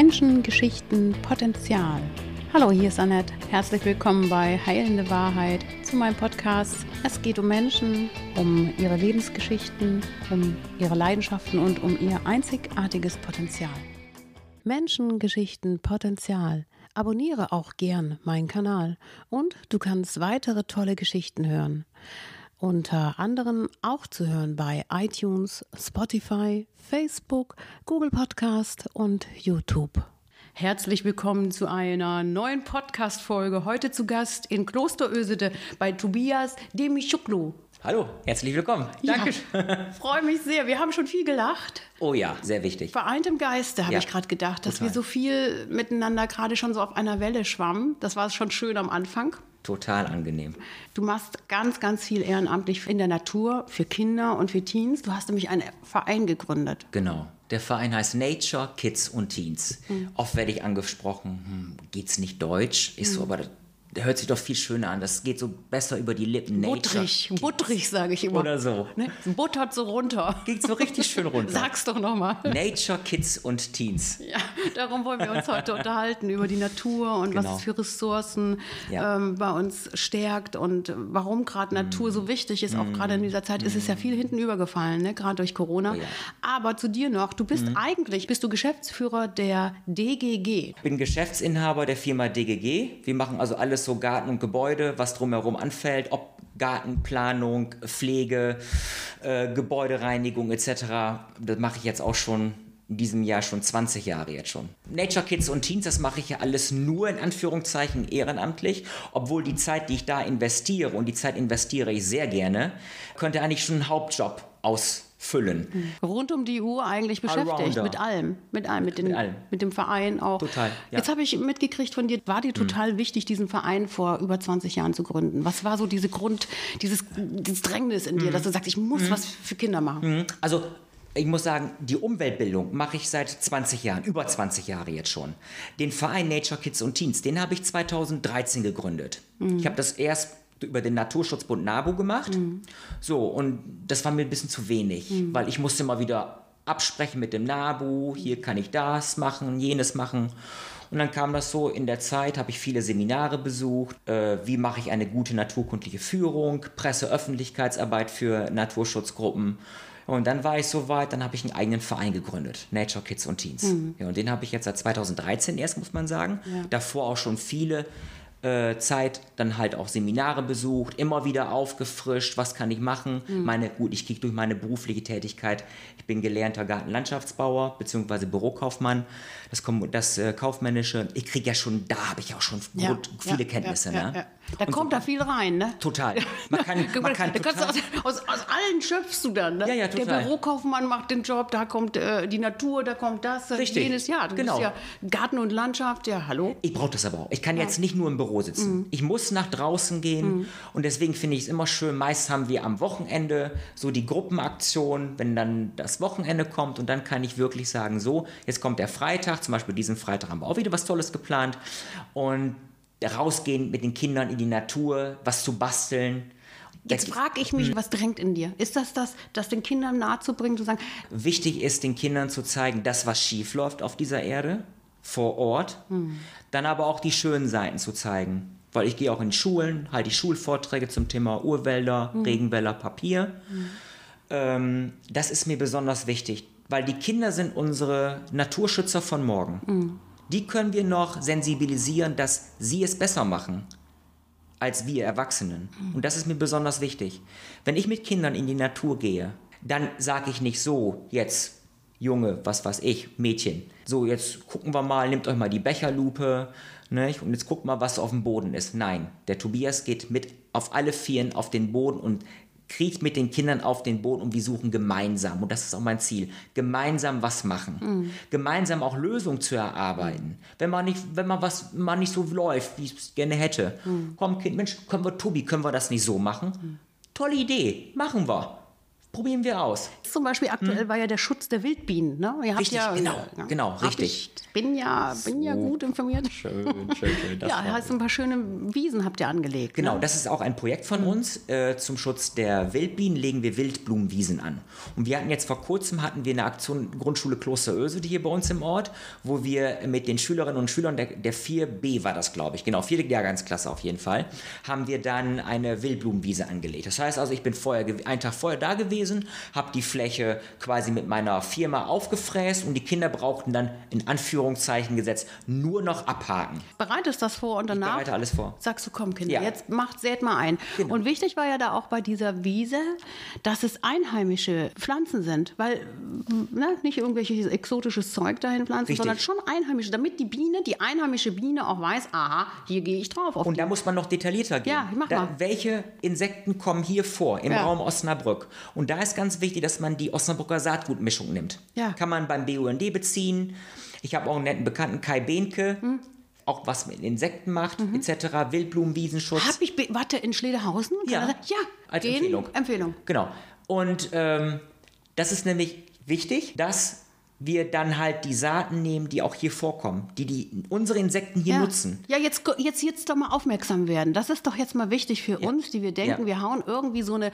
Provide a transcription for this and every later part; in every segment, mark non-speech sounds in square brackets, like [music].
Menschen, Geschichten, Potenzial. Hallo, hier ist Annette. Herzlich willkommen bei Heilende Wahrheit zu meinem Podcast. Es geht um Menschen, um ihre Lebensgeschichten, um ihre Leidenschaften und um ihr einzigartiges Potenzial. Menschen, Geschichten, Potenzial. Abonniere auch gern meinen Kanal und du kannst weitere tolle Geschichten hören. Unter anderem auch zu hören bei iTunes, Spotify, Facebook, Google Podcast und YouTube. Herzlich willkommen zu einer neuen Podcast-Folge. Heute zu Gast in Klosterösede bei Tobias Demischuklu. Hallo, herzlich willkommen. Danke. Ja, freue mich sehr. Wir haben schon viel gelacht. Oh ja, sehr wichtig. Vereint im Geiste, habe Ja, ich gerade gedacht, dass total. wir so viel miteinander gerade schon so auf einer Welle schwammen. Das war schon schön am Anfang. Total angenehm. Du machst ganz, ganz viel ehrenamtlich in der Natur, für Kinder und für Teens. Du hast nämlich einen Verein gegründet. Genau. Der Verein heißt Nature, Kids und Teens. Oft werde ich angesprochen, hm, geht's nicht Deutsch? Ich so, aber das, der hört sich doch viel schöner an. Das geht so besser über die Lippen. Nature, Butterig, butterig, sage ich immer. Oder so. Ne? Buttert so runter. Geht so richtig schön runter. Sag's doch nochmal. Nature, Kids und Teens. Ja, darum wollen wir uns heute unterhalten, über die Natur und was Genau. es für Ressourcen Ja. ähm, bei uns stärkt und warum gerade Natur so wichtig ist. Auch gerade in dieser Zeit ist es ja viel hinten übergefallen, ne? gerade durch Corona. Oh ja. Aber zu dir noch, du bist eigentlich, bist du Geschäftsführer der DGG. Ich bin Geschäftsinhaber der Firma DGG. Wir machen also alles so Garten und Gebäude, was drumherum anfällt, ob Gartenplanung, Pflege, äh, Gebäudereinigung etc. Das mache ich jetzt auch schon in diesem Jahr schon 20 Jahre jetzt schon. Nature Kids und Teens, das mache ich ja alles nur in Anführungszeichen ehrenamtlich, obwohl die Zeit, die ich da investiere, und die Zeit investiere ich sehr gerne, könnte eigentlich schon einen Hauptjob ausfüllen. Rund um die Uhr eigentlich beschäftigt, mit allem, mit allem, mit, den, Mit allem. mit dem Verein auch. Total, ja. Mhm. Jetzt habe ich mitgekriegt von dir, war dir total wichtig, diesen Verein vor über 20 Jahren zu gründen. Was war so diese Grund, dieses, dieses Drängnis in Mhm. dir, dass du sagst, ich muss was für Kinder machen? Also ich muss sagen, die Umweltbildung mache ich seit 20 Jahren, über 20 Jahre jetzt schon. Den Verein Nature Kids und Teens, den habe ich 2013 gegründet. Ich habe das erst über den Naturschutzbund NABU gemacht. So, und das war mir ein bisschen zu wenig, weil ich musste mal wieder absprechen mit dem NABU, hier kann ich das machen, jenes machen. Und dann kam das so in der Zeit, habe ich viele Seminare besucht, äh, wie mache ich eine gute naturkundliche Führung, Presse-Öffentlichkeitsarbeit für Naturschutzgruppen. Und dann war ich soweit, dann habe ich einen eigenen Verein gegründet, Nature Kids und Teens. Ja, und den habe ich jetzt seit 2013 erst, muss man sagen. Davor auch schon viele Zeit dann halt auch Seminare besucht, immer wieder aufgefrischt, was kann ich machen. Meine, gut, ich kriege durch meine berufliche Tätigkeit, ich bin gelernter Gartenlandschaftsbauer bzw. Bürokaufmann, das, das äh, Kaufmännische, ich kriege ja schon, da habe ich auch schon Ja, gut, viele ja, Kenntnisse. ja, ne? Ja, ja. Da kommt da viel rein, ne? Total. Man [laughs] kann, man kann da kannst du aus, aus, aus allen schöpfst du dann. Ne? Ja, ja, Der total. Bürokaufmann macht den Job, da kommt äh, die Natur, da kommt das, äh, Richtig, jenes. Ja, du genau. bist ja Garten und Landschaft, ja, hallo. Ich brauche das aber auch. Ich kann jetzt nicht nur im Büro sitzen. Mhm. Ich muss nach draußen gehen. Und deswegen finde ich es immer schön. Meist haben wir am Wochenende so die Gruppenaktion, wenn dann das Wochenende kommt. Und dann kann ich wirklich sagen, so, jetzt kommt der Freitag. Zum Beispiel diesen Freitag haben wir auch wieder was Tolles geplant. Und rausgehen mit den Kindern in die Natur, was zu basteln. Jetzt frage ich mich, was drängt in dir? Ist das das, das den Kindern nahezubringen, zu sagen, Wichtig ist, den Kindern zu zeigen, das, was schief läuft auf dieser Erde, vor Ort. Dann aber auch die schönen Seiten zu zeigen. Weil ich gehe auch in Schulen, halte die Schulvorträge zum Thema Urwälder, Regenwälder, Papier. Ähm, das ist mir besonders wichtig, weil die Kinder sind unsere Naturschützer von morgen. Die können wir noch sensibilisieren, dass sie es besser machen als wir Erwachsenen. Und das ist mir besonders wichtig. Wenn ich mit Kindern in die Natur gehe, dann sage ich nicht so, jetzt Junge, was weiß ich, Mädchen. So, jetzt gucken wir mal, nehmt euch mal die Becherlupe ne, und jetzt guckt mal, was auf dem Boden ist. Nein, der Tobias geht mit auf alle Vieren auf den Boden und kriecht mit den Kindern auf den Boden und wir suchen gemeinsam, und das ist auch mein Ziel, gemeinsam was machen. Gemeinsam auch Lösungen zu erarbeiten. Wenn man nicht, wenn man was mal nicht so läuft, wie ich es gerne hätte. Komm, Kind, Mensch, können wir, Tobi, können wir das nicht so machen? Tolle Idee, machen wir. Probieren wir aus. Zum Beispiel aktuell war ja der Schutz der Wildbienen. Ne? Ihr habt Richtig, ja, genau, ja, genau, richtig. Ich bin ja, bin ja gut informiert. Schön, schön, schön. [laughs] Ja, heißt ein paar schöne Wiesen habt ihr angelegt. Genau, Ne? das ist auch ein Projekt von uns. Äh, zum Schutz der Wildbienen legen wir Wildblumenwiesen an. Und wir hatten jetzt vor kurzem hatten wir eine Aktion Grundschule Klosteröse, die hier bei uns im Ort, wo wir mit den Schülerinnen und Schülern der, der 4b war das, glaube ich, genau, vierte Jahrgangsklasse auf jeden Fall, haben wir dann eine Wildblumenwiese angelegt. Das heißt also, ich bin vorher einen Tag vorher da gewesen, habe die Fläche quasi mit meiner Firma aufgefräst und die Kinder brauchten dann in Anführungszeichen gesetzt nur noch abhaken. Bereitest das vor und danach bereite alles vor. sagst du, komm Kinder, Ja. jetzt macht, sät mal ein. Genau. Und wichtig war ja da auch bei dieser Wiese, dass es einheimische Pflanzen sind, weil ne, nicht irgendwelches exotisches Zeug dahin pflanzen, Richtig. sondern schon einheimische, damit die Biene, die einheimische Biene auch weiß, aha, hier gehe ich drauf. Auf Und die. da muss man noch detaillierter gehen. Ja, mach da, mal. Welche Insekten kommen hier vor im Ja. Raum Osnabrück? Und da ist ganz wichtig, dass man die Osnabrücker Saatgutmischung nimmt. Ja. Kann man beim BUND beziehen. Ich habe auch einen netten Bekannten, Kai Behnke, Hm. auch was mit Insekten macht, Mhm. etc. Wildblumenwiesenschutz. Hab ich, warte, in Schlederhausen? Kann Ja. ja, Als Empfehlung. Empfehlung. Genau. Und ähm, das ist nämlich wichtig, dass wir dann halt die Saaten nehmen, die auch hier vorkommen, die, die unsere Insekten hier ja. nutzen. Ja, jetzt, jetzt, jetzt doch mal aufmerksam werden. Das ist doch jetzt mal wichtig für uns, die wir denken, Ja. wir hauen irgendwie so eine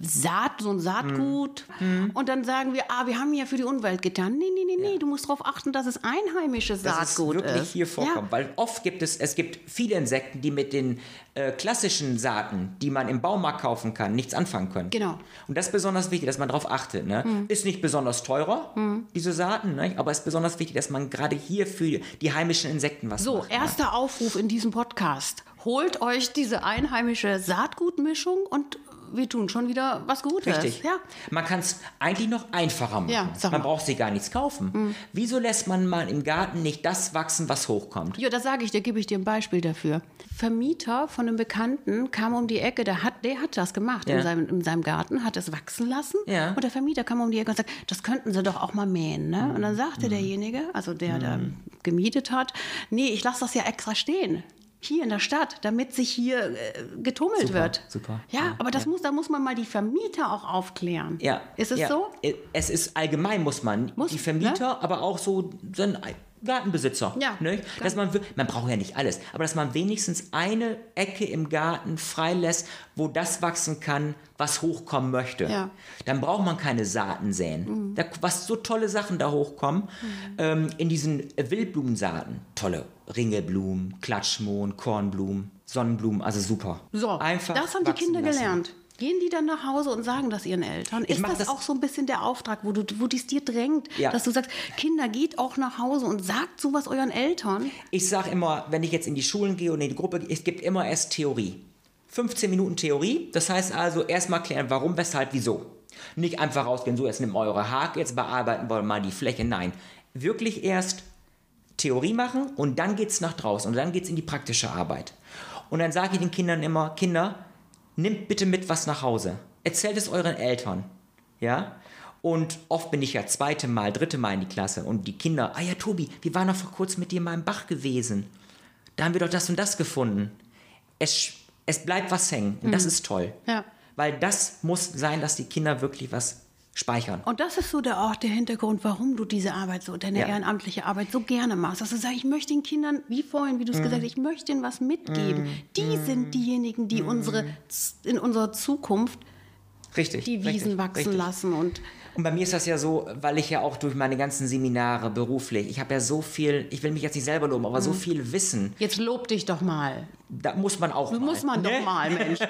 Saat, so ein Saatgut Mhm. und dann sagen wir, ah, wir haben ja für die Umwelt getan. Nee, nee, nee, nee, du musst darauf achten, dass es einheimisches dass es Saatgut wirklich ist. hier vorkommt. Ja. Weil oft gibt es, es gibt viele Insekten, die mit den äh, klassischen Saaten, die man im Baumarkt kaufen kann, nichts anfangen können. Genau. Und das ist besonders wichtig, dass man darauf achtet. Ne? Ist nicht besonders teurer, diese Saaten, ne? aber es ist besonders wichtig, dass man gerade hier für die heimischen Insekten was So, macht. ne? erster Aufruf in diesem Podcast. Holt euch diese einheimische Saatgutmischung und wir tun schon wieder was Gutes. Richtig. Ja. Man kann es eigentlich noch einfacher machen. Ja, man braucht sich gar nichts kaufen. Wieso lässt man mal im Garten nicht das wachsen, was hochkommt? Ja, das sage ich dir, gebe ich dir ein Beispiel dafür. Vermieter von einem Bekannten kam um die Ecke, der hat, der hat das gemacht Ja. in, seinem, in seinem Garten, hat es wachsen lassen. Ja. Und der Vermieter kam um die Ecke und sagte, das könnten sie doch auch mal mähen. Ne? Und dann Mhm. sagte derjenige, also der da gemietet hat, nee, ich lasse das ja extra stehen. Hier in der Stadt, damit sich hier äh, getummelt Super, wird. super. Ja, Ja, aber das ja. muss, da muss man mal die Vermieter auch aufklären. Ja. Ist es ja. so? Es ist allgemein, muss man. Muss, die Vermieter, aber auch so sein Gartenbesitzer. Ja, Ne? Dass man, man braucht ja nicht alles, aber dass man wenigstens eine Ecke im Garten freilässt, wo das wachsen kann, was hochkommen möchte. Ja. Dann braucht man keine Saaten säen. Da, was so tolle Sachen da hochkommen, ähm, in diesen Wildblumensaaten. Tolle Ringelblumen, Klatschmohn, Kornblumen, Sonnenblumen, also super. So, Einfach das haben die Kinder lassen. gelernt. Gehen die dann nach Hause und sagen das ihren Eltern? Ist das, das- auch so ein bisschen der Auftrag, wo du, wo dies dir drängt, Ja. dass du sagst, Kinder, geht auch nach Hause und sagt sowas euren Eltern? Ich sage immer, wenn ich jetzt in die Schulen gehe und in die Gruppe gehe, es gibt immer erst Theorie. 15 Minuten Theorie, das heißt also erstmal klären, warum, weshalb, wieso. Nicht einfach rausgehen, so jetzt nimm eure Hake, jetzt bearbeiten wir mal die Fläche. Nein, wirklich erst Theorie machen und dann geht's nach draußen und dann geht's in die praktische Arbeit. Und dann sage ich den Kindern immer, Kinder, nimmt bitte mit was nach Hause. Erzählt es euren Eltern. Ja? Und oft bin ich ja zweite Mal, dritte Mal in die Klasse und die Kinder, ah ja, Tobi, wir waren doch vor kurzem mit dir mal im Bach gewesen. Da haben wir doch das und das gefunden. Es, es bleibt was hängen und das ist toll. Ja. Weil das muss sein, dass die Kinder wirklich was speichern. Und das ist so der, auch der Hintergrund, warum du diese Arbeit so, deine Ja. ehrenamtliche Arbeit so gerne machst. Dass du sagst, ich möchte den Kindern, wie vorhin, wie du es Mhm. gesagt hast, ich möchte ihnen was mitgeben. Die sind diejenigen, die unsere, in unserer Zukunft Richtig. die Wiesen richtig, wachsen richtig. lassen und Und bei mir ist das ja so, weil ich ja auch durch meine ganzen Seminare beruflich, ich habe ja so viel, ich will mich jetzt nicht selber loben, aber so Mhm. viel Wissen, jetzt lob dich doch mal. da muss man auch mal. Muss man ne? doch mal, Mensch. [laughs]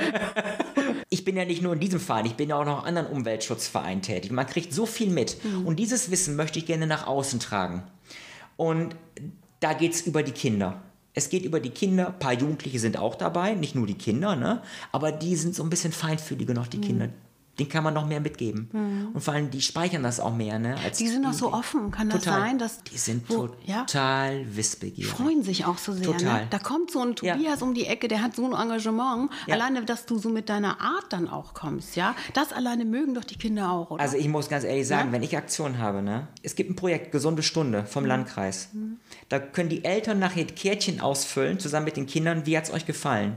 Ich bin ja nicht nur in diesem Verein, ich bin ja auch noch in anderen Umweltschutzvereinen tätig. Man kriegt so viel mit. Mhm. Und dieses Wissen möchte ich gerne nach außen tragen. Und da geht es über die Kinder. Es geht über die Kinder, ein paar Jugendliche sind auch dabei, nicht nur die Kinder, ne? aber die sind so ein bisschen feinfühliger noch, die Mhm. Kinder. Den kann man noch mehr mitgeben. Und vor allem, die speichern das auch mehr. Ne, als Die sind auch so offen. Kann das Total. sein, dass Die sind wo- ja? total wissbegierig. freuen sich auch so sehr. Total. Ne? Da kommt so ein Ja. Tobias um die Ecke, der hat so ein Engagement. Ja. Alleine, dass du so mit deiner Art dann auch kommst, ja. Das alleine mögen doch die Kinder auch, oder? Also ich muss ganz ehrlich sagen, Ja? wenn ich Aktion habe, ne, es gibt ein Projekt Gesunde Stunde Mhm. vom Landkreis. Da können die Eltern nachher Kärtchen ausfüllen, zusammen mit den Kindern, wie hat es euch gefallen?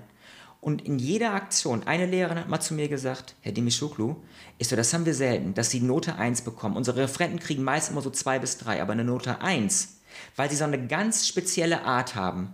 Und in jeder Aktion, eine Lehrerin hat mal zu mir gesagt, Herr Demischuklu, ist so, das haben wir selten, dass sie Note 1 bekommen. Unsere Referenten kriegen meist immer so 2 bis 3, aber eine Note 1, weil sie so eine ganz spezielle Art haben.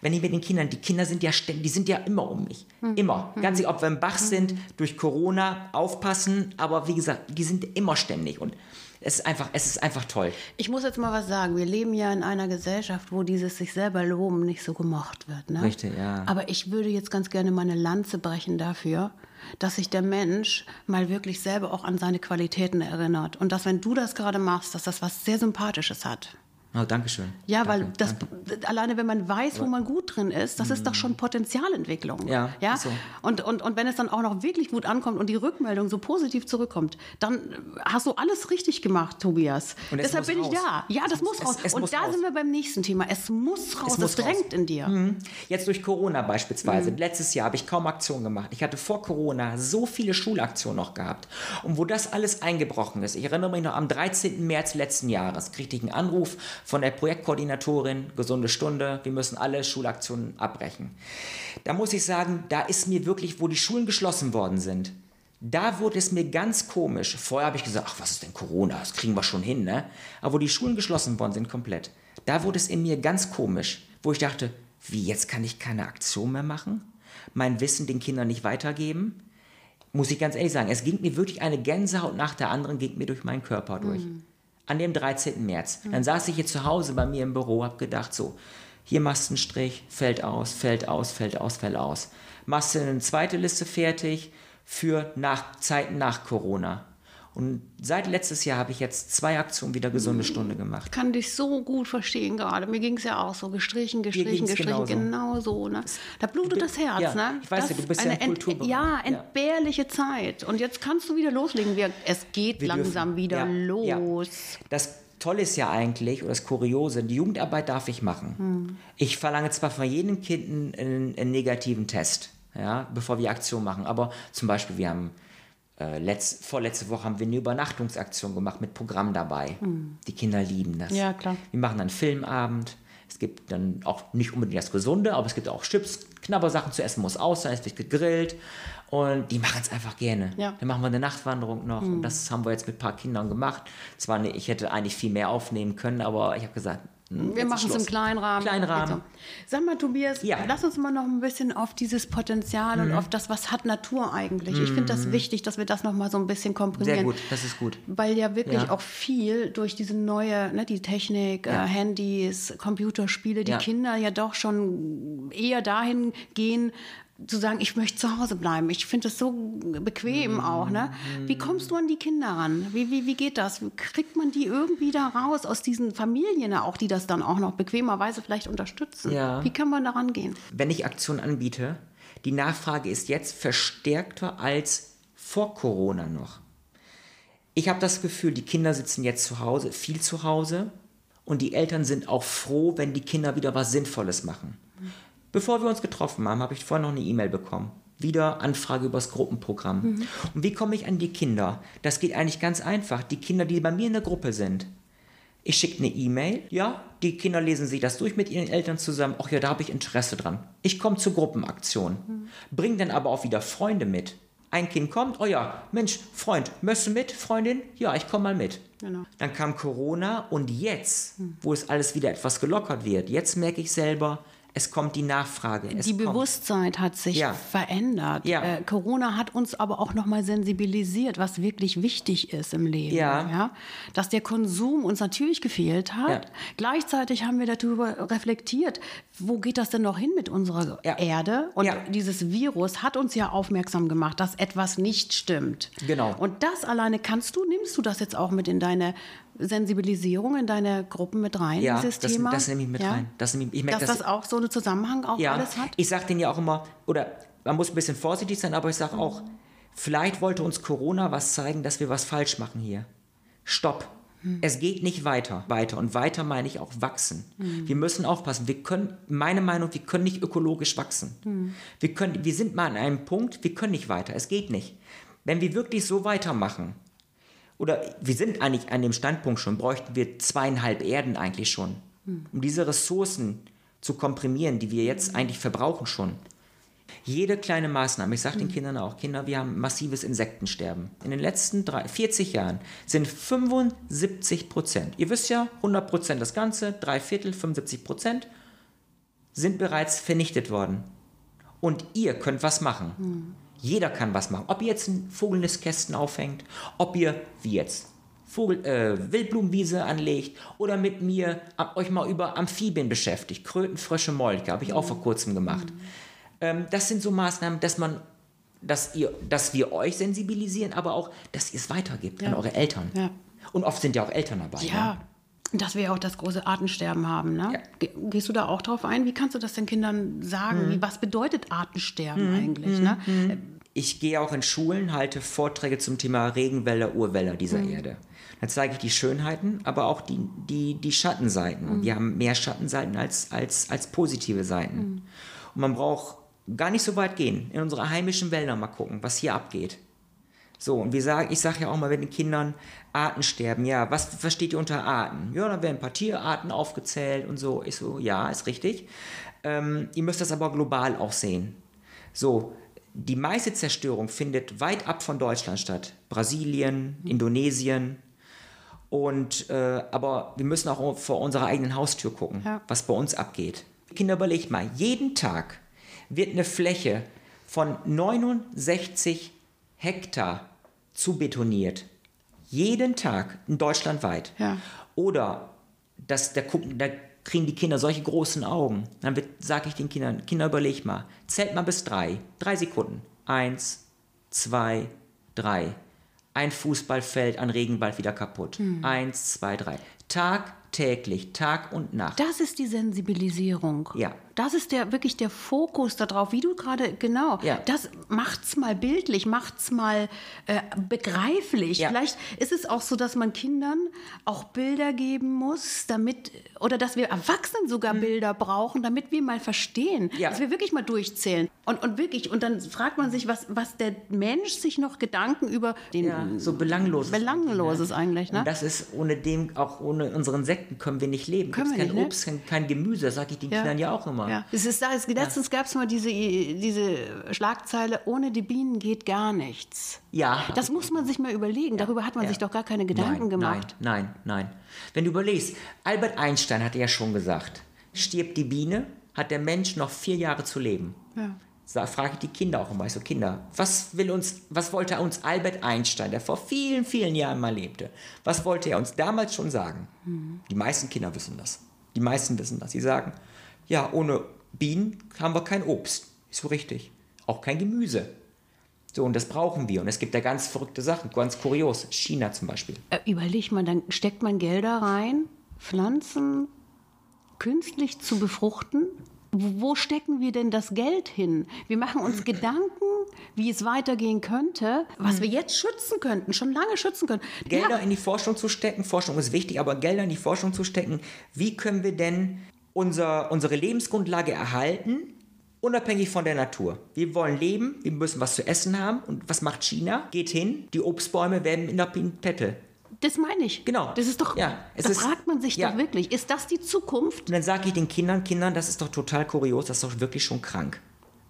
Wenn ich mit den Kindern, die Kinder sind ja ständig, die sind ja immer um mich. Immer. Ganz egal, ob wir im Bach sind, durch Corona, aufpassen, aber wie gesagt, die sind immer ständig. Und es ist einfach, es ist einfach toll. Ich muss jetzt mal was sagen. Wir leben ja in einer Gesellschaft, wo dieses sich selber loben nicht so gemocht wird. Ne? Richtig, ja. Aber ich würde jetzt ganz gerne meine Lanze brechen dafür, dass sich der Mensch mal wirklich selber auch an seine Qualitäten erinnert. Und dass, wenn du das gerade machst, dass das was sehr Sympathisches hat. Oh, Dankeschön. Ja, Danke, weil das danke. alleine, wenn man weiß, wo man gut drin ist, das ist doch schon Potenzialentwicklung. Ja, ja? so. Und, und, und wenn es dann auch noch wirklich gut ankommt und die Rückmeldung so positiv zurückkommt, dann hast du alles richtig gemacht, Tobias. Und es Deshalb bin ich raus. da. Ja, das Es muss raus. es- es und muss da raus. sind wir beim nächsten Thema. Es muss raus. Es muss drängt raus. in dir. Jetzt durch Corona beispielsweise. Mhm. Letztes Jahr habe ich kaum Aktionen gemacht. Ich hatte vor Corona so viele Schulaktionen noch gehabt. Und wo das alles eingebrochen ist, ich erinnere mich noch am 13. März letzten Jahres, kriegte ich einen Anruf von der Projektkoordinatorin, gesunde Stunde, wir müssen alle Schulaktionen abbrechen. Da muss ich sagen, da ist mir wirklich, wo die Schulen geschlossen worden sind, da wurde es mir ganz komisch. Vorher habe ich gesagt, ach, was ist denn Corona? Das kriegen wir schon hin, ne? Aber wo die Schulen geschlossen worden sind, komplett, da wurde es in mir ganz komisch, wo ich dachte, wie, jetzt kann ich keine Aktion mehr machen? Mein Wissen den Kindern nicht weitergeben? Muss ich ganz ehrlich sagen, es ging mir wirklich eine Gänsehaut nach der anderen, ging mir durch meinen Körper durch. An dem 13. März. Dann saß ich hier zu Hause bei mir im Büro, hab gedacht, so, hier machst du einen Strich, fällt aus, fällt aus, fällt aus, fällt aus. Machst du eine zweite Liste fertig für nach, Zeiten nach Corona. Und seit letztes Jahr habe ich jetzt zwei Aktionen wieder gesunde Stunde gemacht. Ich kann dich so gut verstehen gerade. Mir ging es ja auch so. Gestrichen, gestrichen, gestrichen. Genau so. Ne? Da blutet das Herz. ja, ne? ich weiß das ja, du bist ja ent- Kulturbereich. Ja, Ja. entbehrliche Zeit. Und jetzt kannst du wieder loslegen. Wir, es geht Wir langsam dürfen- wieder ja, los. Ja. Das Tolle ist ja eigentlich, oder das Kuriose, die Jugendarbeit darf ich machen. Hm. Ich verlange zwar von jedem Kind einen, einen, einen negativen Test, ja, bevor wir Aktion machen, aber zum Beispiel, wir haben äh, letzt, vorletzte Woche haben wir eine Übernachtungsaktion gemacht mit Programm dabei. Die Kinder lieben das. Ja, klar. Wir machen dann Filmabend. Es gibt dann auch nicht unbedingt das Gesunde, aber es gibt auch Chips, Knabbersachen zu essen muss aus sein, es wird gegrillt und die machen es einfach gerne. Ja. Dann machen wir eine Nachtwanderung noch Mhm. und das haben wir jetzt mit ein paar Kindern gemacht. Zwar ich hätte eigentlich viel mehr aufnehmen können, aber ich habe gesagt, Wir jetzt ist machen es im kleinen Rahmen. Kleinen Rahmen. Geht so. Sag mal, Tobias, Ja. lass uns mal noch ein bisschen auf dieses Potenzial und auf das, was hat Natur eigentlich. Ich finde das wichtig, dass wir das noch mal so ein bisschen komprimieren. Sehr gut, das ist gut. Weil ja wirklich Ja. auch viel durch diese neue, ne, die Technik, äh, Handys, Computerspiele, die Ja. Kinder ja doch schon eher dahin gehen, zu sagen, ich möchte zu Hause bleiben. Ich finde das so bequem Mhm. auch. Ne? Wie kommst du an die Kinder ran? Wie, wie, wie geht das? Kriegt man die irgendwie da raus aus diesen Familien auch, die das dann auch noch bequemerweise vielleicht unterstützen? Ja. Wie kann man da rangehen? Wenn ich Aktionen anbiete, die Nachfrage ist jetzt verstärkter als vor Corona noch. Ich habe das Gefühl, die Kinder sitzen jetzt zu Hause, viel zu Hause, und die Eltern sind auch froh, wenn die Kinder wieder was Sinnvolles machen. Bevor wir uns getroffen haben, habe ich vorhin noch eine E-Mail bekommen. Wieder Anfrage übers Gruppenprogramm. Und wie komme ich an die Kinder? Das geht eigentlich ganz einfach. Die Kinder, die bei mir in der Gruppe sind, ich schicke eine E-Mail, ja, die Kinder lesen sich das durch mit ihren Eltern zusammen. Ach ja, da habe ich Interesse dran. Ich komme zur Gruppenaktion. Bring dann aber auch wieder Freunde mit. Ein Kind kommt, oh ja, Mensch, Freund, möchtest du mit, Freundin? Ja, ich komme mal mit. Genau. Dann kam Corona und jetzt, wo es alles wieder etwas gelockert wird, jetzt merke ich selber, es kommt die Nachfrage. Die kommt. Bewusstsein hat sich Ja. verändert. Ja. Äh, Corona hat uns aber auch noch mal sensibilisiert, was wirklich wichtig ist im Leben. Ja. Dass der Konsum uns natürlich gefehlt hat. Ja. Gleichzeitig haben wir darüber reflektiert, wo geht das denn noch hin mit unserer Ja. Erde? Und Ja. dieses Virus hat uns ja aufmerksam gemacht, dass etwas nicht stimmt. Genau. Und das alleine kannst du, nimmst du das jetzt auch mit in deine Sensibilisierung, in deine Gruppen mit rein, Ja, dieses das, Thema? das nehme ich mit Ja? rein. Das nehme ich, ich merke, Dass das auch so einen Zusammenhang auch Ja, alles hat? ich sage denen ja auch immer, oder man muss ein bisschen vorsichtig sein, aber ich sage auch, vielleicht wollte uns Corona was zeigen, dass wir was falsch machen hier. Stopp. Es geht nicht weiter, weiter und weiter meine ich auch wachsen. Wir müssen aufpassen. Wir können, meine Meinung, wir können nicht ökologisch wachsen. Wir können, wir sind mal an einem Punkt, wir können nicht weiter. Es geht nicht. Wenn wir wirklich so weitermachen, oder wir sind eigentlich an dem Standpunkt schon, bräuchten wir zweieinhalb Erden eigentlich schon, um diese Ressourcen zu komprimieren, die wir jetzt eigentlich verbrauchen schon. Jede kleine Maßnahme, ich sage den Kindern auch, Kinder, wir haben massives Insektensterben. In den letzten drei, 40 Jahren sind 75 Prozent, ihr wisst ja, 100 Prozent das Ganze, drei Viertel, 75 Prozent, sind bereits vernichtet worden. Und ihr könnt was machen. Jeder kann was machen. Ob ihr jetzt ein Vogelnistkästen aufhängt, ob ihr, wie jetzt, Vogel, äh, Wildblumenwiese anlegt oder mit mir ab, euch mal über Amphibien beschäftigt. Kröten, Frösche, Molke, habe ich auch vor kurzem gemacht. Mhm. Ähm, das sind so Maßnahmen, dass man dass, ihr, dass wir euch sensibilisieren, aber auch, dass ihr es weitergibt ja. an eure Eltern. Ja. Und oft sind ja auch Eltern dabei. Ja, ne? dass wir ja auch das große Artensterben haben. Ne? Ja. Gehst du da auch drauf ein? Wie kannst du das den Kindern sagen? Mhm. Wie, was bedeutet Artensterben mhm. eigentlich? Ne? Mhm. Ich gehe auch in Schulen, halte Vorträge zum Thema Regenwälder, Urwälder dieser mhm. Erde. Da zeige ich die Schönheiten, aber auch die, die, die Schattenseiten. Und mhm. wir haben mehr Schattenseiten als, als, als positive Seiten. Mhm. Und man braucht gar nicht so weit gehen, in unsere heimischen Wälder mal gucken, was hier abgeht. So, und wie sag, ich sage ja auch mal, wenn den Kindern Arten sterben, ja, was versteht ihr unter Arten? Ja, dann werden ein paar Tierarten aufgezählt und so. Ich so, ja, ist richtig. Ähm, ihr müsst das aber global auch sehen. So, die meiste Zerstörung findet weit ab von Deutschland statt. Brasilien, Indonesien, und, äh, aber wir müssen auch vor unserer eigenen Haustür gucken, ja. was bei uns abgeht. Kinder, überlegt mal, jeden Tag wird eine Fläche von 69 Hektar zu betoniert. Jeden Tag in Deutschland weit. Ja. Oder das, da, gucken, da kriegen die Kinder solche großen Augen. Dann sage ich den Kindern, Kinder, überleg mal, zählt mal bis drei. Drei Sekunden. Eins, zwei, drei ein Fußballfeld an Regenwald wieder kaputt. Hm. Eins, zwei, drei. Tagtäglich, Tag und Nacht. Das ist die Sensibilisierung. Ja. Das ist der wirklich der Fokus darauf, wie du gerade genau. Ja. Das macht's mal bildlich, macht's mal äh, begreiflich. Ja. Vielleicht ist es auch so, dass man Kindern auch Bilder geben muss, damit oder dass wir Erwachsenen sogar hm. Bilder brauchen, damit wir mal verstehen, ja. dass wir wirklich mal durchzählen und, und wirklich und dann fragt man sich, was was der Mensch sich noch Gedanken über den ja, so belanglos belangloses eigentlich. Ne? Und das ist ohne dem auch ohne unseren Sekten können wir nicht leben. Können wir kein nicht, Obst, kein, kein Gemüse, sage ich den Kindern ja auch immer. Ja. Es ist es, letztens ja. gab es mal diese, diese Schlagzeile, ohne die Bienen geht gar nichts. Ja. Das muss man sich mal überlegen. Darüber hat man ja. sich doch gar keine Gedanken nein, gemacht. Nein, nein, nein. Wenn du überlegst, Albert Einstein hat ja schon gesagt, stirbt die Biene, hat der Mensch noch vier Jahre zu leben. Ja. Da frage ich die Kinder auch immer, ich so Kinder, was will uns, was wollte uns Albert Einstein, der vor vielen, vielen Jahren mal lebte, was wollte er uns damals schon sagen? Mhm. Die meisten Kinder wissen das. Die meisten wissen das. Sie sagen, ja, ohne Bienen haben wir kein Obst. Ist so richtig. Auch kein Gemüse. So, und das brauchen wir. Und es gibt da ganz verrückte Sachen, ganz kurios. China zum Beispiel. Äh, überleg mal, dann steckt man Gelder rein, Pflanzen künstlich zu befruchten. Wo stecken wir denn das Geld hin? Wir machen uns Gedanken, wie es weitergehen könnte, was wir jetzt schützen könnten, schon lange schützen können. Gelder ja. in die Forschung zu stecken, Forschung ist wichtig, aber Gelder in die Forschung zu stecken, wie können wir denn unser, unsere Lebensgrundlage erhalten, unabhängig von der Natur. Wir wollen leben, wir müssen was zu essen haben. Und was macht China? Geht hin, die Obstbäume werden in der Pinpette. Das meine ich. Genau. Das ist doch, ja, da ist, fragt man sich ja. doch wirklich, ist das die Zukunft? Und dann sage ich den Kindern, Kindern, das ist doch total kurios, das ist doch wirklich schon krank,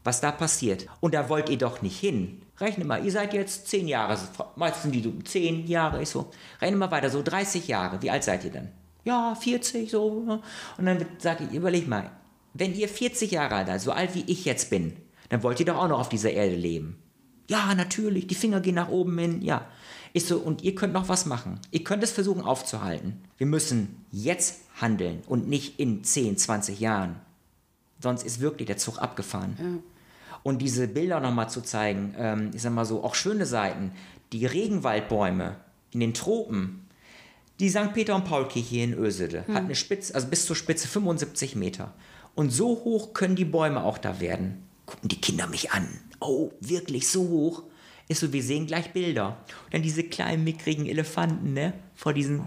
was da passiert. Und da wollt ihr doch nicht hin. Rechne mal, ihr seid jetzt zehn Jahre, meistens die so zehn Jahre, ich so, rechne mal weiter, so 30 Jahre, wie alt seid ihr denn? ja, 40 so. Ne? Und dann sage ich, überleg mal, wenn ihr 40 Jahre alt seid, so alt wie ich jetzt bin, dann wollt ihr doch auch noch auf dieser Erde leben. Ja, natürlich, die Finger gehen nach oben hin, ja. Ich so, und ihr könnt noch was machen. Ihr könnt es versuchen aufzuhalten. Wir müssen jetzt handeln und nicht in 10, 20 Jahren. Sonst ist wirklich der Zug abgefahren. Ja. Und diese Bilder nochmal zu zeigen, ähm, ich sag mal so, auch schöne Seiten, die Regenwaldbäume in den Tropen, die St. Peter und Paul Kirche hier in Ösede hm. hat eine Spitze, also bis zur Spitze 75 Meter. Und so hoch können die Bäume auch da werden. Gucken die Kinder mich an. Oh, wirklich so hoch? Ist so, wir sehen gleich Bilder. Und dann diese kleinen, mickrigen Elefanten, ne? Vor diesen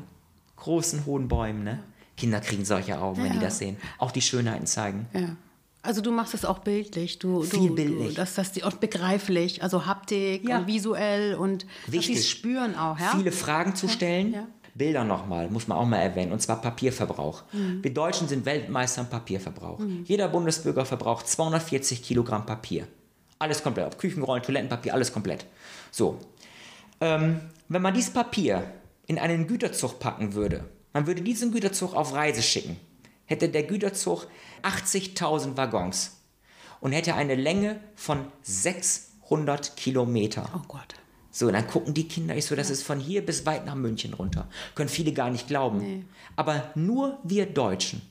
großen, hohen Bäumen, ne? Kinder kriegen solche Augen, ja. wenn die das sehen. Auch die Schönheiten zeigen. Ja. Also du machst es auch bildlich, du, Viel du, bildlich. Du, dass das die, auch begreiflich, also Haptik ja. und visuell und Wichtig. dass spüren auch. Ja? Viele Fragen zu stellen. Ja. Bilder nochmal, muss man auch mal erwähnen, und zwar Papierverbrauch. Mhm. Wir Deutschen sind Weltmeister im Papierverbrauch. Mhm. Jeder Bundesbürger verbraucht 240 Kilogramm Papier. Alles komplett. Ob Küchenrollen, Toilettenpapier, alles komplett. So. Ähm, wenn man dieses Papier in einen Güterzug packen würde, man würde diesen Güterzug auf Reise schicken, hätte der Güterzug 80.000 Waggons und hätte eine Länge von 600 Kilometer. Oh Gott. So, dann gucken die Kinder, ich so, das ist von hier bis weit nach München runter. Können viele gar nicht glauben. Nee. Aber nur wir Deutschen.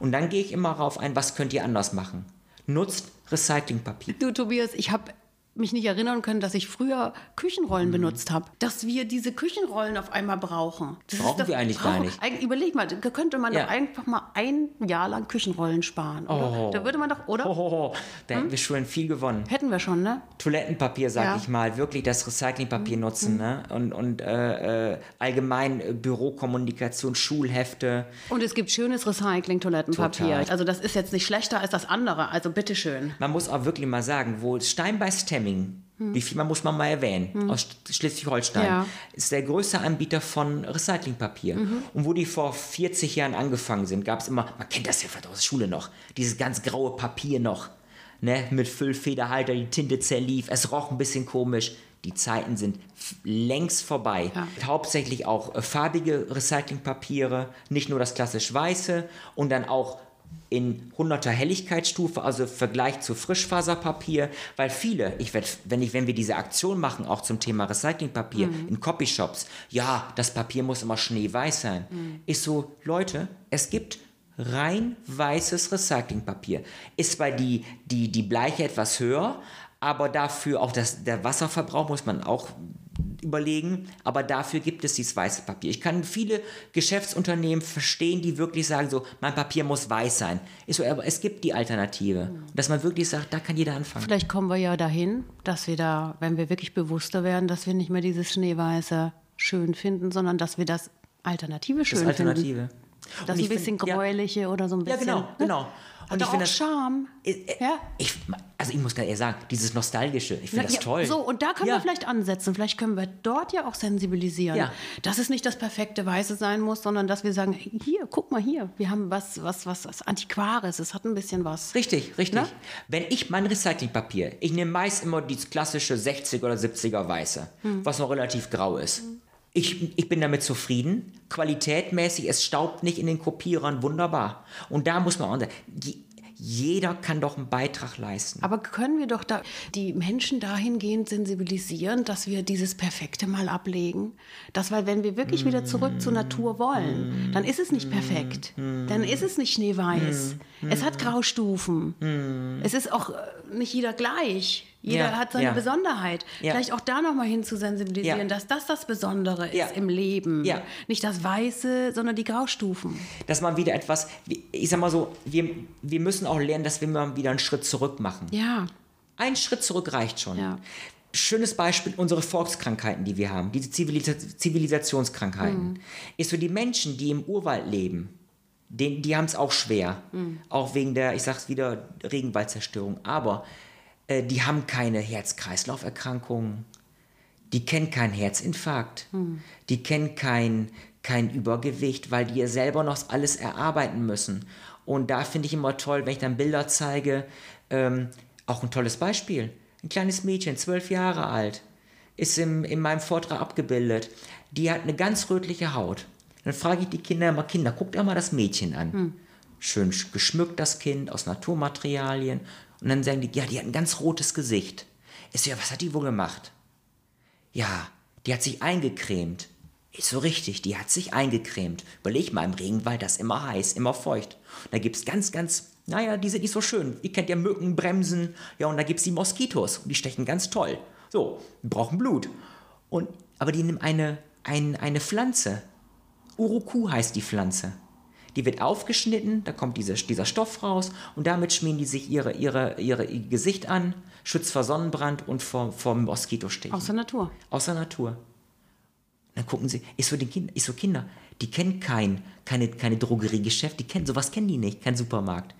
Und dann gehe ich immer rauf ein, was könnt ihr anders machen? Nutzt Recyclingpapier. Du, Tobias, ich habe mich nicht erinnern können, dass ich früher Mhm. Küchenrollen benutzt habe. Dass wir diese Küchenrollen auf einmal brauchen. Das Brauchen doch- wir eigentlich gar nicht. Eig- Überleg mal, da könnte man Ja. doch einfach mal ein Jahr lang Küchenrollen sparen. Oh. Da würde man doch, oder? Hohoho, da hätten wir schon viel gewonnen. Hätten wir schon, ne? Toilettenpapier, sag Ja. Mhm. ich mal, wirklich das Recyclingpapier nutzen, ne? Und, und äh, äh, allgemein äh, Bürokommunikation, Schulhefte. Und es gibt schönes Recycling-Toilettenpapier. Total. Also das ist jetzt nicht schlechter als das andere. Also bitteschön. Man muss auch wirklich mal sagen, wo Stein bei Stemming, wie viel man muss man mal erwähnen, aus Schleswig-Holstein, Ja. ist der größte Anbieter von Recyclingpapier. Und wo die vor 40 Jahren angefangen sind, gab es immer, man kennt das ja vielleicht aus der Schule noch, dieses ganz graue Papier noch, ne, mit Füllfederhalter, die Tinte zerlief, es roch ein bisschen komisch. Die Zeiten sind längst vorbei. Ja. Hauptsächlich auch äh, farbige Recyclingpapiere, nicht nur das klassisch weiße und dann auch in 100er Helligkeitsstufe, also Vergleich zu Frischfaserpapier, weil viele, ich werd, wenn, ich, wenn wir diese Aktion machen, auch zum Thema Recyclingpapier in Copyshops, ja, das Papier muss immer schneeweiß sein. Ist so, Leute, es gibt rein weißes Recyclingpapier. Ist zwar die, die, die Bleiche etwas höher, aber dafür auch das, der Wasserverbrauch muss man auch überlegen, aber dafür gibt es dieses weiße Papier. Ich kann viele Geschäftsunternehmen verstehen, die wirklich sagen so, mein Papier muss weiß sein. Ist so, aber es gibt die Alternative. Dass man wirklich sagt, da kann jeder anfangen. Vielleicht kommen wir ja dahin, dass wir da, wenn wir wirklich bewusster werden, dass wir nicht mehr dieses Schneeweiße schön finden, sondern dass wir das Alternative schön Das Alternative. finden. Das Und ein ich bisschen find- ja. gräuliche oder so ein Ja, bisschen. genau, ne? genau. Und ich finde das- Charme. Äh, äh, Ja. Ich, also ich muss ganz ehrlich sagen, dieses Nostalgische, ich finde Na, das ja, toll. So, und da können Ja. wir vielleicht ansetzen. Vielleicht können wir dort ja auch sensibilisieren, Ja. dass es nicht das perfekte Weiße sein muss, sondern dass wir sagen, hier, guck mal hier, wir haben was, was, was, was Antiquares, es hat ein bisschen was. Richtig, richtig. Ne? Wenn ich mein Recyclingpapier, ich nehme meist immer dieses klassische 60er oder 70er Weiße, Hm. was noch relativ grau ist. Ich, ich bin damit zufrieden. Qualitätmäßig, es staubt nicht in den Kopierern, wunderbar. Und da muss man auch sagen, je- jeder kann doch einen Beitrag leisten. Aber können wir doch da die Menschen dahingehend sensibilisieren, dass wir dieses Perfekte mal ablegen? Das, weil wenn wir wirklich wieder zurück zur Natur wollen, dann ist es nicht perfekt. Dann ist es nicht schneeweiß. Es hat Graustufen. Es ist auch äh, nicht jeder gleich. Jeder Ja, hat seine ja. Besonderheit. Ja. Vielleicht auch da nochmal hin zu sensibilisieren, dass das das Besondere ist im Leben. Nicht das Weiße, sondern die Graustufen. Dass man wieder etwas, ich sag mal so, wir, wir müssen auch lernen, dass wir mal wieder einen Schritt zurück machen. Ja. Ein Schritt zurück reicht schon. Ja. Schönes Beispiel, unsere Volkskrankheiten, die wir haben, diese Zivilisa Zivilisationskrankheiten. Ist so, die Menschen, die im Urwald leben, den, die haben es auch schwer. Auch wegen der, ich sag's wieder, Regenwaldzerstörung. Aber die haben keine Herz-Kreislauf-Erkrankungen. Die kennen keinen Herzinfarkt. Die kennen kein, kein Übergewicht, weil die ja selber noch alles erarbeiten müssen. Und da finde ich immer toll, wenn ich dann Bilder zeige, ähm, auch ein tolles Beispiel. Ein kleines Mädchen, zwölf Jahre alt, ist im, in meinem Vortrag abgebildet. Die hat eine ganz rötliche Haut. Dann frage ich die Kinder immer, Kinder, guckt ihr mal das Mädchen an. Schön sch- geschmückt das Kind aus Naturmaterialien. Und dann sagen die, ja, die hat ein ganz rotes Gesicht. Ich so, ja, was hat die wohl gemacht? Ja, die hat sich eingecremt. Ist so richtig, die hat sich eingecremt. Überleg mal, im Regenwald, das ist immer heiß, immer feucht. Und da gibt's ganz, ganz, naja, die sind nicht so schön. Ihr kennt ja Mücken, Bremsen, ja, und da gibt's die Moskitos. Und die stechen ganz toll. So, die brauchen Blut. Und, aber die nehmen eine, ein, eine Pflanze. Uruku heißt die Pflanze. Die wird aufgeschnitten, da kommt diese, dieser Stoff raus und damit schmieren die sich ihre, ihre, ihre, ihr Gesicht an, schützt vor Sonnenbrand und vor, vor Moskitostichen. Aus der Natur. Aus der Natur. Dann gucken sie, ich so, den kind, ich so Kinder, die kennen kein, keine, keine Drogeriegeschäft, die kennen, sowas kennen die nicht, kein Supermarkt.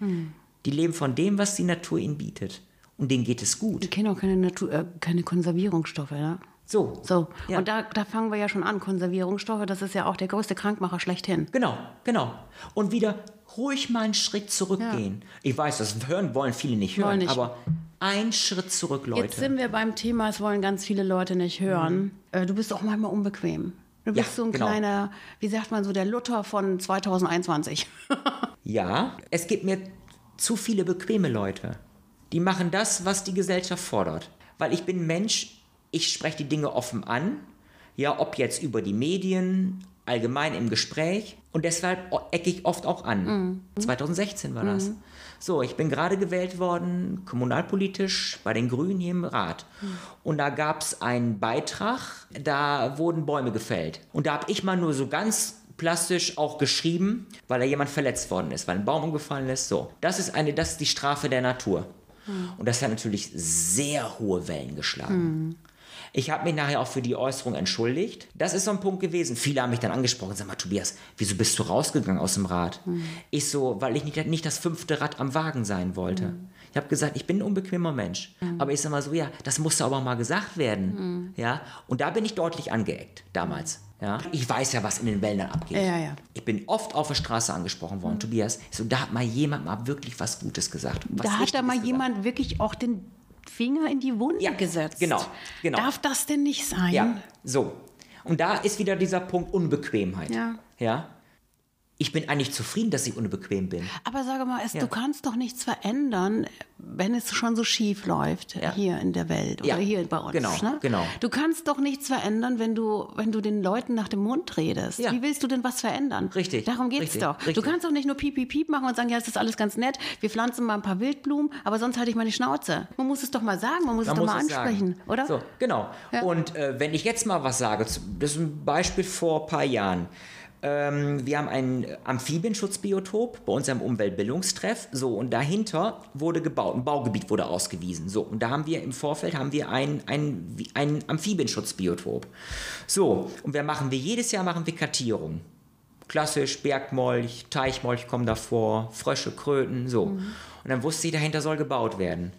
Die leben von dem, was die Natur ihnen bietet. Und denen geht es gut. Die kennen auch keine, Natur, äh, keine Konservierungsstoffe, ne? So. So, Ja. und da, da fangen wir ja schon an. Konservierungsstoffe, das ist ja auch der größte Krankmacher schlechthin. Genau, genau. Und wieder ruhig mal einen Schritt zurückgehen. Ich weiß, das hören wollen viele nicht hören, nicht. aber ein Schritt zurück, Leute. Jetzt sind wir beim Thema, es wollen ganz viele Leute nicht hören. Mhm. Du bist auch manchmal unbequem. Du bist ja, so ein genau. kleiner, wie sagt man so, der Luther von 2021. [laughs] ja, es gibt mir zu viele bequeme Leute. Die machen das, was die Gesellschaft fordert. Weil ich bin Mensch, ich spreche die Dinge offen an. Ja, ob jetzt über die Medien, allgemein im Gespräch. Und deshalb ecke ich oft auch an. Mhm. 2016 war das. Mhm. So, ich bin gerade gewählt worden, kommunalpolitisch bei den Grünen hier im Rat. Mhm. Und da gab es einen Beitrag, da wurden Bäume gefällt. Und da habe ich mal nur so ganz plastisch auch geschrieben, weil da jemand verletzt worden ist, weil ein Baum umgefallen ist. So, das ist eine, das ist die Strafe der Natur. Mhm. Und das hat natürlich sehr hohe Wellen geschlagen. Ich habe mich nachher auch für die Äußerung entschuldigt. Das ist so ein Punkt gewesen. Viele haben mich dann angesprochen, sag mal, Tobias, wieso bist du rausgegangen aus dem Rad? Mhm. Ich so, weil ich nicht, nicht das fünfte Rad am Wagen sein wollte. Mhm. Ich habe gesagt, ich bin ein unbequemer Mensch. Mhm. Aber ich sag mal so, ja, das musste aber mal gesagt werden. Mhm. Ja? Und da bin ich deutlich angeeckt damals. Ja? Ich weiß ja, was in den Wäldern abgeht. Ja, ja. Ich bin oft auf der Straße angesprochen worden, mhm. Tobias. So, da hat mal jemand mal wirklich was Gutes gesagt. Was da hat da mal gesagt. jemand wirklich auch den Finger in die Wunde ja, gesetzt. Genau, genau. Darf das denn nicht sein? Ja, so. Und da ist wieder dieser Punkt Unbequemheit. Ja. ja? Ich bin eigentlich zufrieden, dass ich unbequem bin. Aber sage mal, es, ja. du kannst doch nichts verändern, wenn es schon so schief läuft ja. hier in der Welt oder ja. hier bei uns. Genau, ne? genau. Du kannst doch nichts verändern, wenn du, wenn du den Leuten nach dem Mund redest. Wie willst du denn was verändern? Richtig. Darum geht es doch. Richtig. Du kannst doch nicht nur piep, piep, piep machen und sagen, ja, es ist alles ganz nett, wir pflanzen mal ein paar Wildblumen, aber sonst halte ich meine Schnauze. Man muss es doch mal sagen, man muss man es doch mal ansprechen, sagen. oder? So, genau. Und äh, wenn ich jetzt mal was sage, das ist ein Beispiel vor ein paar Jahren, ähm, wir haben ein Amphibienschutzbiotop bei unserem Umweltbildungstreff. So, und dahinter wurde gebaut, ein Baugebiet wurde ausgewiesen. So, und da haben wir im Vorfeld haben wir ein, ein, ein Amphibienschutzbiotop. So, und wir machen wir jedes Jahr machen wir Kartierung. Klassisch, Bergmolch, Teichmolch kommen davor, Frösche, Kröten, so. Mhm. Und dann wusste ich, dahinter soll gebaut werden.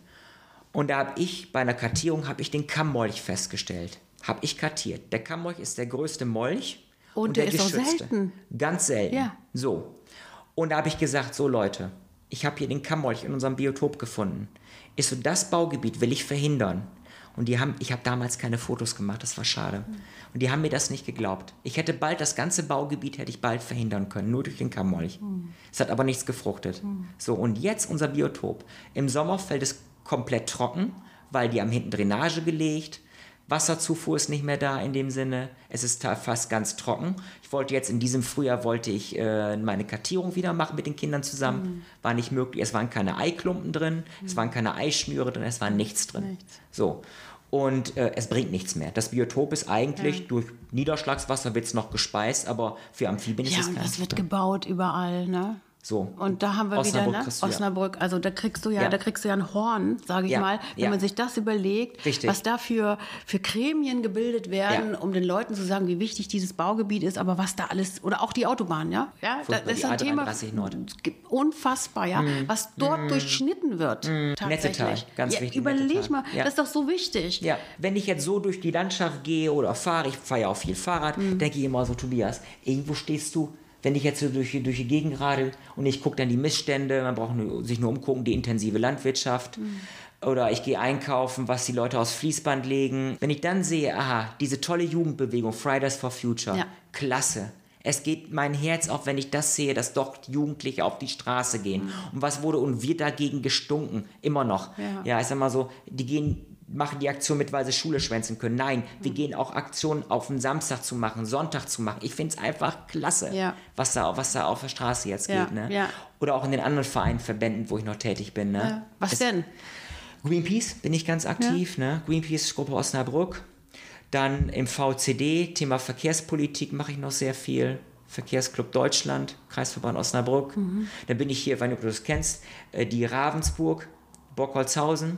Und da habe ich bei einer Kartierung habe ich den Kammmolch festgestellt. Habe ich kartiert. Der Kammmolch ist der größte Molch und, und der, der ist auch selten. Ganz selten. Ja. So. Und da habe ich gesagt, so Leute, ich habe hier den Kammmolch in unserem Biotop gefunden. Ist so, das Baugebiet will ich verhindern. Und die haben, ich habe damals keine Fotos gemacht, das war schade. Und die haben mir das nicht geglaubt. Ich hätte bald das ganze Baugebiet hätte ich bald verhindern können, nur durch den Kammmolch. Mhm. Es hat aber nichts gefruchtet. Mhm. So und jetzt unser Biotop. Im Sommer fällt es komplett trocken, weil die haben hinten Drainage gelegt. Wasserzufuhr ist nicht mehr da in dem Sinne. Es ist fast ganz trocken. Ich wollte jetzt in diesem Frühjahr wollte ich äh, meine Kartierung wieder machen mit den Kindern zusammen. Mhm. War nicht möglich. Es waren keine Eiklumpen drin, mhm. es waren keine Eischnüre drin, es war nichts drin. Nichts. So. Und äh, es bringt nichts mehr. Das Biotop ist eigentlich ja. durch Niederschlagswasser wird es noch gespeist, aber für Amphibien ja, ist es Ja, und das wird gebaut überall, ne? So. Und da haben wir Osnabrück wieder, ne? Osnabrück, also da kriegst du ja, ja. da kriegst du ja ein Horn, sage ich ja. mal, wenn ja. man sich das überlegt, Richtig. was da für, für Gremien gebildet werden, um den Leuten zu sagen, wie wichtig dieses Baugebiet ist, aber was da alles, oder auch die Autobahn, ja? ja das ist ein Thema unfassbar, ja, mm. was dort mm. durchschnitten wird. Mm. Nettetal, ganz wichtig. Überleg Nettetal. mal, das ist doch so wichtig. Ja, wenn ich jetzt so durch die Landschaft gehe oder fahre, ich fahre ja auch viel Fahrrad, mm. denke ich immer so, Tobias, irgendwo stehst du wenn ich jetzt so durch, durch die Gegend radel und ich gucke dann die Missstände, man braucht nur, sich nur umgucken, die intensive Landwirtschaft. Mhm. Oder ich gehe einkaufen, was die Leute aus Fließband legen. Wenn ich dann sehe, aha, diese tolle Jugendbewegung, Fridays for Future, ja. klasse. Es geht mein Herz auf, wenn ich das sehe, dass doch Jugendliche auf die Straße gehen. Mhm. Und was wurde und wird dagegen gestunken? Immer noch. Ja, ja ich sag mal so, die gehen machen die Aktion mit, weil sie Schule schwänzen können. Nein, wir mhm. gehen auch Aktionen auf den Samstag zu machen, Sonntag zu machen. Ich finde es einfach klasse, ja. was, da, was da auf der Straße jetzt ja, geht. Ne? Ja. Oder auch in den anderen Vereinen, Verbänden, wo ich noch tätig bin. Ne? Was es, denn? Greenpeace bin ich ganz aktiv. Ne? Greenpeace Gruppe Osnabrück. Dann im VCD, Thema Verkehrspolitik mache ich noch sehr viel. Verkehrsclub Deutschland, Kreisverband Osnabrück. Mhm. Dann bin ich hier, wenn du das kennst, äh, die Ravensburg, Bockholzhausen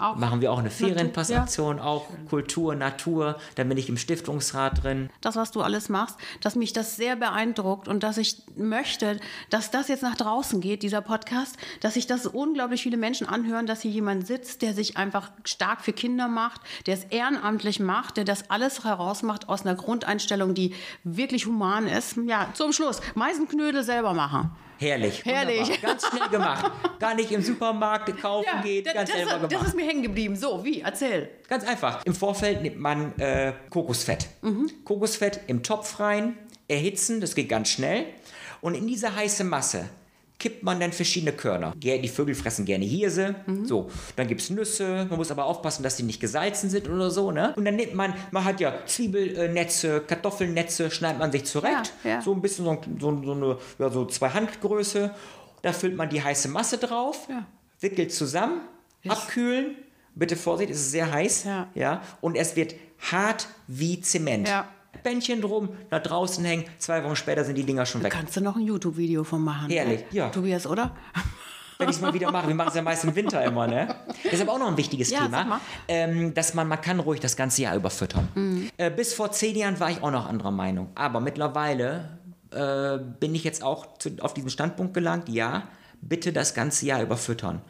auch Machen wir auch eine Ferienpassaktion, ja. auch Kultur, Natur, da bin ich im Stiftungsrat drin. Das, was du alles machst, dass mich das sehr beeindruckt und dass ich möchte, dass das jetzt nach draußen geht, dieser Podcast, dass sich das unglaublich viele Menschen anhören, dass hier jemand sitzt, der sich einfach stark für Kinder macht, der es ehrenamtlich macht, der das alles herausmacht aus einer Grundeinstellung, die wirklich human ist. Ja, zum Schluss, Meisenknödel selber machen. Herrlich. Herrlich. Wunderbar. Ganz schnell gemacht. Gar nicht im Supermarkt kaufen geht, das, ganz das, selber das gemacht. ist mir hängen geblieben. So, wie? Erzähl. Ganz einfach. Im Vorfeld nimmt man äh, Kokosfett. Mhm. Kokosfett im Topf rein, erhitzen, das geht ganz schnell. Und in diese heiße Masse kippt man dann verschiedene Körner. Die Vögel fressen gerne Hirse. Mhm. So, dann gibt es Nüsse. Man muss aber aufpassen, dass die nicht gesalzen sind oder so. Ne? Und dann nimmt man, man hat ja Zwiebelnetze, Kartoffelnetze, schneidet man sich zurecht. Ja, ja. So ein bisschen so, so, so eine, ja, so zwei Handgröße. Da füllt man die heiße Masse drauf, wickelt zusammen, abkühlen. Bitte Vorsicht, es ist sehr heiß. Ja. Ja, und es wird hart wie Zement. Ja. Bändchen drum, nach draußen hängen. Zwei Wochen später sind die Dinger schon weg. Kannst du noch ein YouTube-Video von machen? Herrlich, ja. Tobias, oder? Wenn ich es mal wieder mache. Wir machen es ja meist im Winter immer, ne? Das ist aber auch noch ein wichtiges Ja. Thema. Ähm, dass man, man kann ruhig das ganze Jahr überfüttern. Mhm. Äh, bis vor zehn Jahren war ich auch noch anderer Meinung. Aber mittlerweile äh, bin ich jetzt auch zu, auf diesen Standpunkt gelangt, ja, bitte das ganze Jahr überfüttern.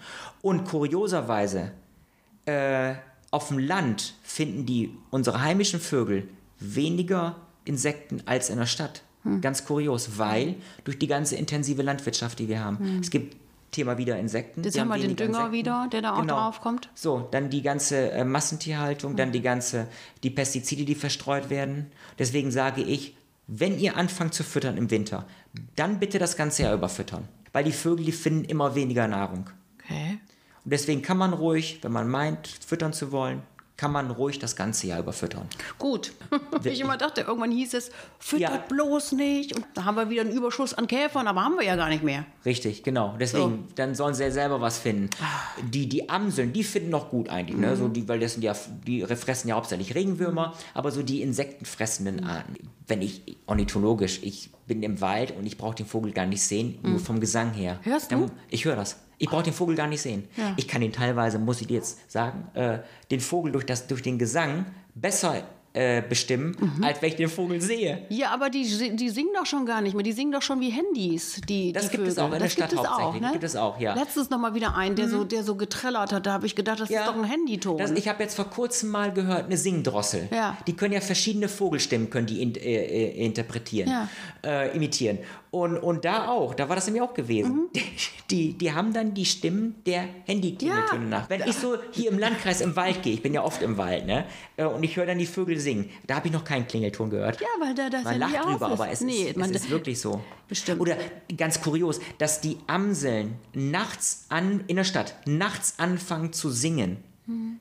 Und kurioserweise, äh, auf dem Land finden die unsere heimischen Vögel weniger Insekten als in der Stadt. Hm. Ganz kurios, weil durch die ganze intensive Landwirtschaft, die wir haben, es gibt Thema wieder Insekten. Hm. Jetzt wir haben wir den Dünger Insekten. wieder, der da auch Genau. drauf kommt. So, dann die ganze äh, Massentierhaltung, Hm. dann die ganze, die Pestizide, die verstreut werden. Deswegen sage ich, wenn ihr anfangt zu füttern im Winter, dann bitte das ganze Jahr überfüttern. Weil die Vögel, die finden immer weniger Nahrung. Okay. Und deswegen kann man ruhig, wenn man meint, füttern zu wollen, kann man ruhig das ganze Jahr überfüttern. Gut. [laughs] ich immer dachte, irgendwann hieß es, füttert Ja. bloß nicht. Und da haben wir wieder einen Überschuss an Käfern, aber haben wir ja gar nicht mehr. Richtig, genau. Deswegen, dann sollen sie ja selber was finden. Die, die Amseln, die finden noch gut eigentlich, ne? so die, weil das sind ja, die fressen ja hauptsächlich Regenwürmer, aber so die insektenfressenden Arten. Wenn ich ornithologisch, ich bin im Wald und ich brauche den Vogel gar nicht sehen, nur vom Gesang her. Hörst du? Ich höre das. Ich brauche den Vogel gar nicht sehen. Ja. Ich kann ihn teilweise, muss ich dir jetzt sagen, äh, den Vogel durch, das, durch den Gesang besser äh, bestimmen, Mhm. als wenn ich den Vogel sehe. Ja, aber die, die singen doch schon gar nicht mehr. Die singen doch schon wie Handys. Die, Das die gibt es Vögel. auch in der das Stadt gibt es auch, hauptsächlich. ne? Gibt es auch, ja. Mhm. Letztens noch mal wieder einen, der, so, der so getrellert hat. Da habe ich gedacht, das ist doch ein Handyton. Das, ich habe jetzt vor kurzem mal gehört, eine Singdrossel. Ja. Die können ja verschiedene Vogelstimmen können die in, äh, äh, interpretieren, Ja. äh, imitieren. Und, und da auch, da war das nämlich auch gewesen. Mhm. Die, die haben dann die Stimmen der Handyklingeltöne Ja. nach. Wenn ich so hier im Landkreis im Wald gehe, ich bin ja oft im Wald, ne? äh, Und ich höre dann die Vögel singen. Da habe ich noch keinen Klingelton gehört. ja, weil da das Man Handy lacht drüber, aber es, nee, ist, es ist wirklich so. Bestimmt. Oder ganz kurios, dass die Amseln nachts an, in der Stadt nachts anfangen zu singen.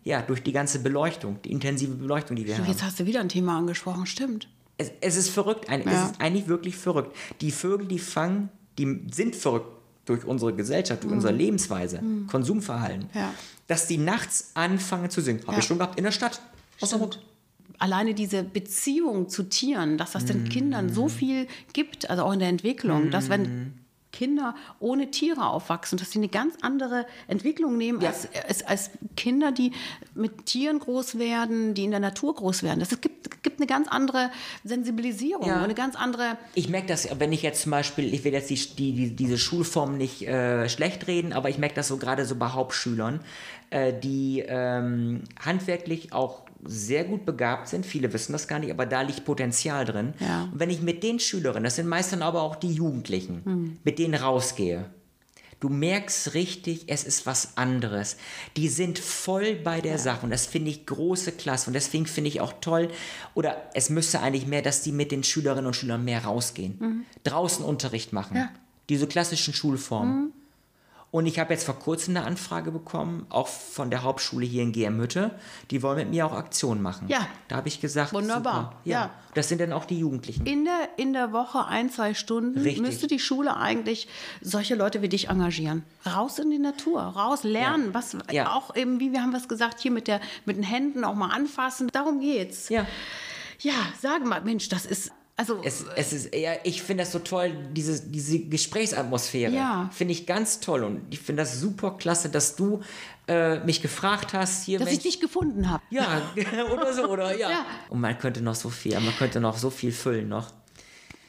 Ja, durch die ganze Beleuchtung, die intensive Beleuchtung, die wir haben. Jetzt hast du wieder ein Thema angesprochen, stimmt. Es, es ist verrückt, ein, Ja. es ist eigentlich wirklich verrückt. Die Vögel, die fangen, die sind verrückt durch unsere Gesellschaft, durch unsere Lebensweise, Konsumverhalten, Mhm. Ja. dass die nachts anfangen zu singen. Habe Ja. ich schon gehabt in der Stadt. Der Hut. Alleine diese Beziehung zu Tieren, dass das den Kindern so viel gibt, also auch in der Entwicklung, dass wenn Kinder ohne Tiere aufwachsen, dass sie eine ganz andere Entwicklung nehmen Ja. als, als, als Kinder, die mit Tieren groß werden, die in der Natur groß werden. Das gibt, gibt eine ganz andere Sensibilisierung, Ja. eine ganz andere Ich merke das, wenn ich jetzt zum Beispiel, ich will jetzt die, die, die, diese Schulform nicht äh, schlecht reden, aber ich merke das so gerade so bei Hauptschülern, äh, die ähm, handwerklich auch sehr gut begabt sind. Viele wissen das gar nicht, aber da liegt Potenzial drin. Ja. Und wenn ich mit den Schülerinnen, das sind meist dann aber auch die Jugendlichen, mit denen rausgehe, Du merkst richtig, es ist was anderes. Die sind voll bei der Sache und das finde ich große Klasse und deswegen finde ich auch toll, oder es müsste eigentlich mehr, dass die mit den Schülerinnen und Schülern mehr rausgehen. Draußen Unterricht machen. Ja. Diese klassischen Schulformen. Und ich habe jetzt vor kurzem eine Anfrage bekommen, auch von der Hauptschule hier in GM-Hütte. Die wollen mit mir auch Aktionen machen. Ja. Da habe ich gesagt, Wunderbar. Super. Ja. Ja. Das sind dann auch die Jugendlichen. in der, in der Woche ein, zwei Stunden Richtig. müsste die Schule eigentlich solche Leute wie dich engagieren. Raus in die Natur, raus lernen, Ja. was Ja. auch eben, wie wir haben was gesagt, hier mit, der, mit den Händen auch mal anfassen. Darum geht's. Ja. Ja, sag mal, Mensch, das ist, also, Es, es ist eher, ich finde das so toll, diese, diese Gesprächsatmosphäre. Ja. Finde ich ganz toll und ich finde das super klasse, dass du äh, mich gefragt hast, hier, dass Mensch, ich dich gefunden habe. ja, [laughs] oder so, oder ja. Ja. Und man könnte noch so viel, man könnte noch so viel füllen noch.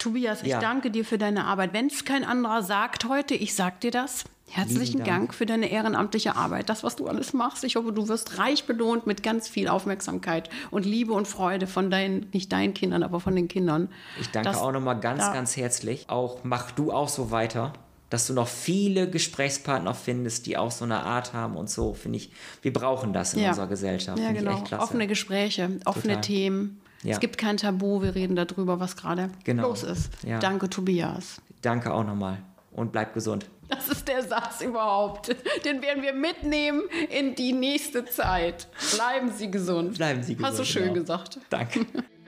Tobias, ich Ja. danke dir für deine Arbeit. Wenn es kein anderer sagt heute, ich sag dir das. Herzlichen Dank. Dank für deine ehrenamtliche Arbeit, das, was du alles machst. Ich hoffe, du wirst reich belohnt mit ganz viel Aufmerksamkeit und Liebe und Freude von deinen, nicht deinen Kindern, aber von den Kindern. Ich danke Das- auch nochmal ganz, da- ganz herzlich. Auch mach du auch so weiter. dass du noch viele Gesprächspartner findest, die auch so eine Art haben und so, finde ich, wir brauchen das in Ja. unserer Gesellschaft. Ja, genau. ich. Offene Gespräche, offene Total. Themen. Ja. Es gibt kein Tabu, wir reden darüber, was gerade Genau. los ist. Ja. Danke, Tobias. Danke auch nochmal und bleib gesund. Das ist der Satz überhaupt. Den werden wir mitnehmen in die nächste Zeit. Bleiben Sie gesund. Bleiben Sie Hast du gesund, schön genau. gesagt. Danke. [laughs]